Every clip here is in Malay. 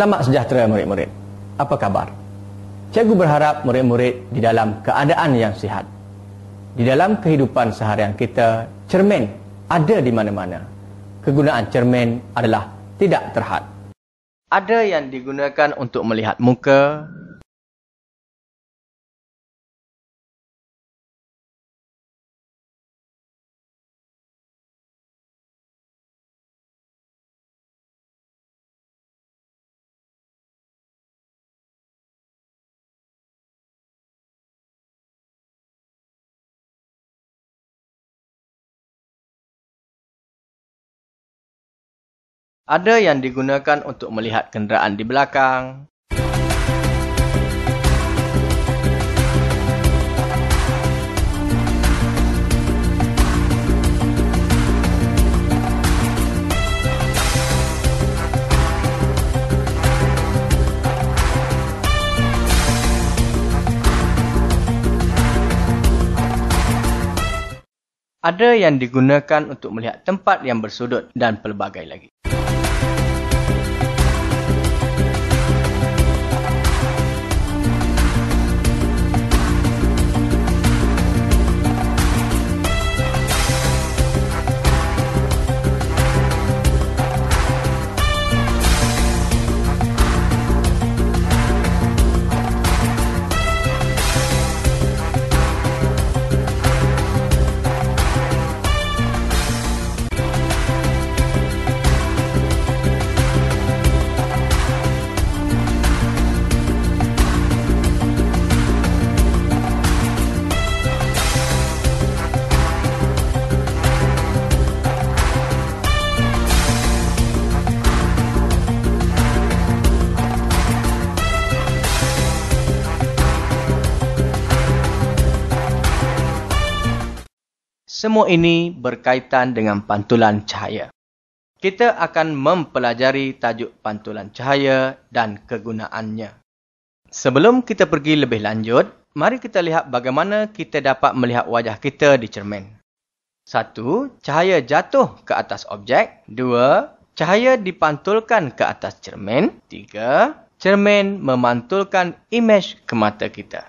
Selamat sejahtera murid-murid. Apa kabar? Cikgu berharap murid-murid di dalam keadaan yang sihat. Di dalam kehidupan seharian kita, cermin ada di mana-mana. Kegunaan cermin adalah tidak terhad. Ada yang digunakan untuk melihat muka, Ada yang digunakan untuk melihat kenderaan di belakang. Ada yang digunakan untuk melihat tempat yang bersudut dan pelbagai lagi. Bye. Semua ini berkaitan dengan pantulan cahaya. Kita akan mempelajari tajuk pantulan cahaya dan kegunaannya. Sebelum kita pergi lebih lanjut, mari kita lihat bagaimana kita dapat melihat wajah kita di cermin. Satu, cahaya jatuh ke atas objek. Dua, cahaya dipantulkan ke atas cermin. Tiga, cermin memantulkan imej ke mata kita.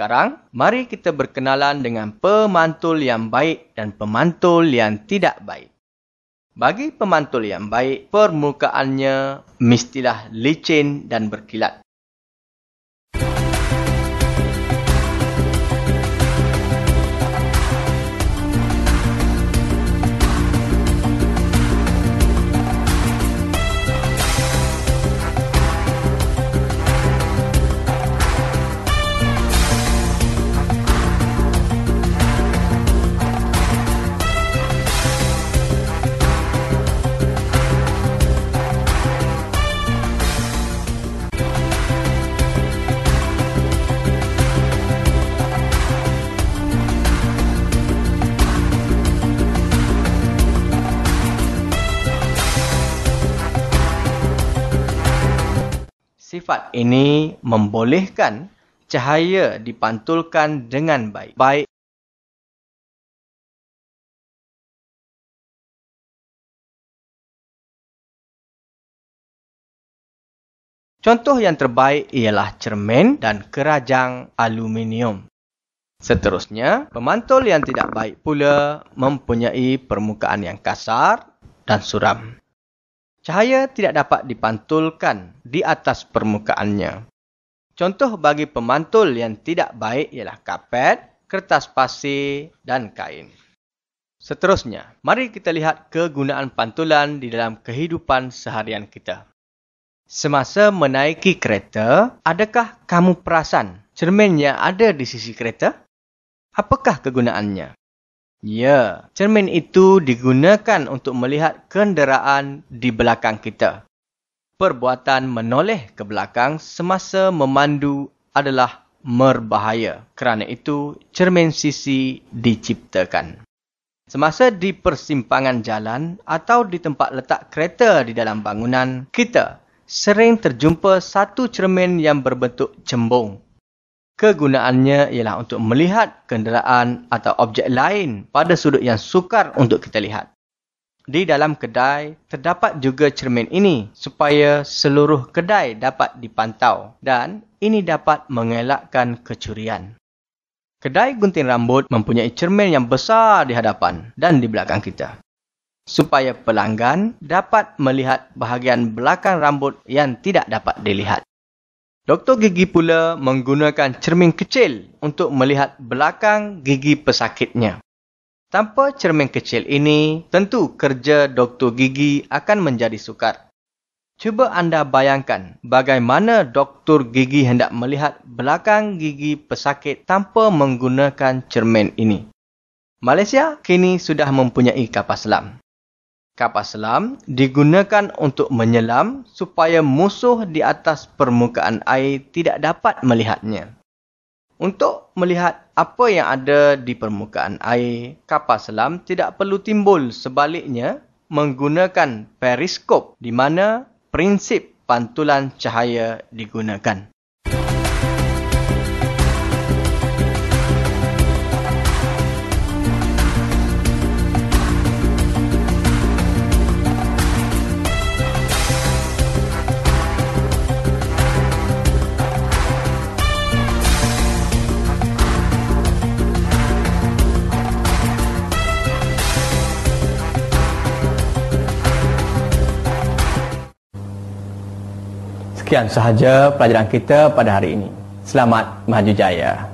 Sekarang, mari kita berkenalan dengan pemantul yang baik dan pemantul yang tidak baik. Bagi pemantul yang baik, permukaannya mestilah licin dan berkilat. Sifat ini membolehkan cahaya dipantulkan dengan baik. Baik Contoh yang terbaik ialah cermin dan kerajang aluminium. Seterusnya, pemantul yang tidak baik pula mempunyai permukaan yang kasar dan suram. Cahaya tidak dapat dipantulkan di atas permukaannya. Contoh bagi pemantul yang tidak baik ialah kapet, kertas pasir dan kain. Seterusnya, mari kita lihat kegunaan pantulan di dalam kehidupan seharian kita. Semasa menaiki kereta, adakah kamu perasan cermin yang ada di sisi kereta? Apakah kegunaannya? Ya, cermin itu digunakan untuk melihat kenderaan di belakang kita. Perbuatan menoleh ke belakang semasa memandu adalah merbahaya. Kerana itu, cermin sisi diciptakan. Semasa di persimpangan jalan atau di tempat letak kereta di dalam bangunan, kita sering terjumpa satu cermin yang berbentuk cembung. Kegunaannya ialah untuk melihat kenderaan atau objek lain pada sudut yang sukar untuk kita lihat. Di dalam kedai, terdapat juga cermin ini supaya seluruh kedai dapat dipantau dan ini dapat mengelakkan kecurian. Kedai gunting rambut mempunyai cermin yang besar di hadapan dan di belakang kita supaya pelanggan dapat melihat bahagian belakang rambut yang tidak dapat dilihat. Doktor gigi pula menggunakan cermin kecil untuk melihat belakang gigi pesakitnya. Tanpa cermin kecil ini, tentu kerja doktor gigi akan menjadi sukar. Cuba anda bayangkan bagaimana doktor gigi hendak melihat belakang gigi pesakit tanpa menggunakan cermin ini. Malaysia kini sudah mempunyai kapal selam kapal selam digunakan untuk menyelam supaya musuh di atas permukaan air tidak dapat melihatnya. Untuk melihat apa yang ada di permukaan air, kapal selam tidak perlu timbul sebaliknya menggunakan periskop di mana prinsip pantulan cahaya digunakan. Sekian sahaja pelajaran kita pada hari ini. Selamat maju jaya.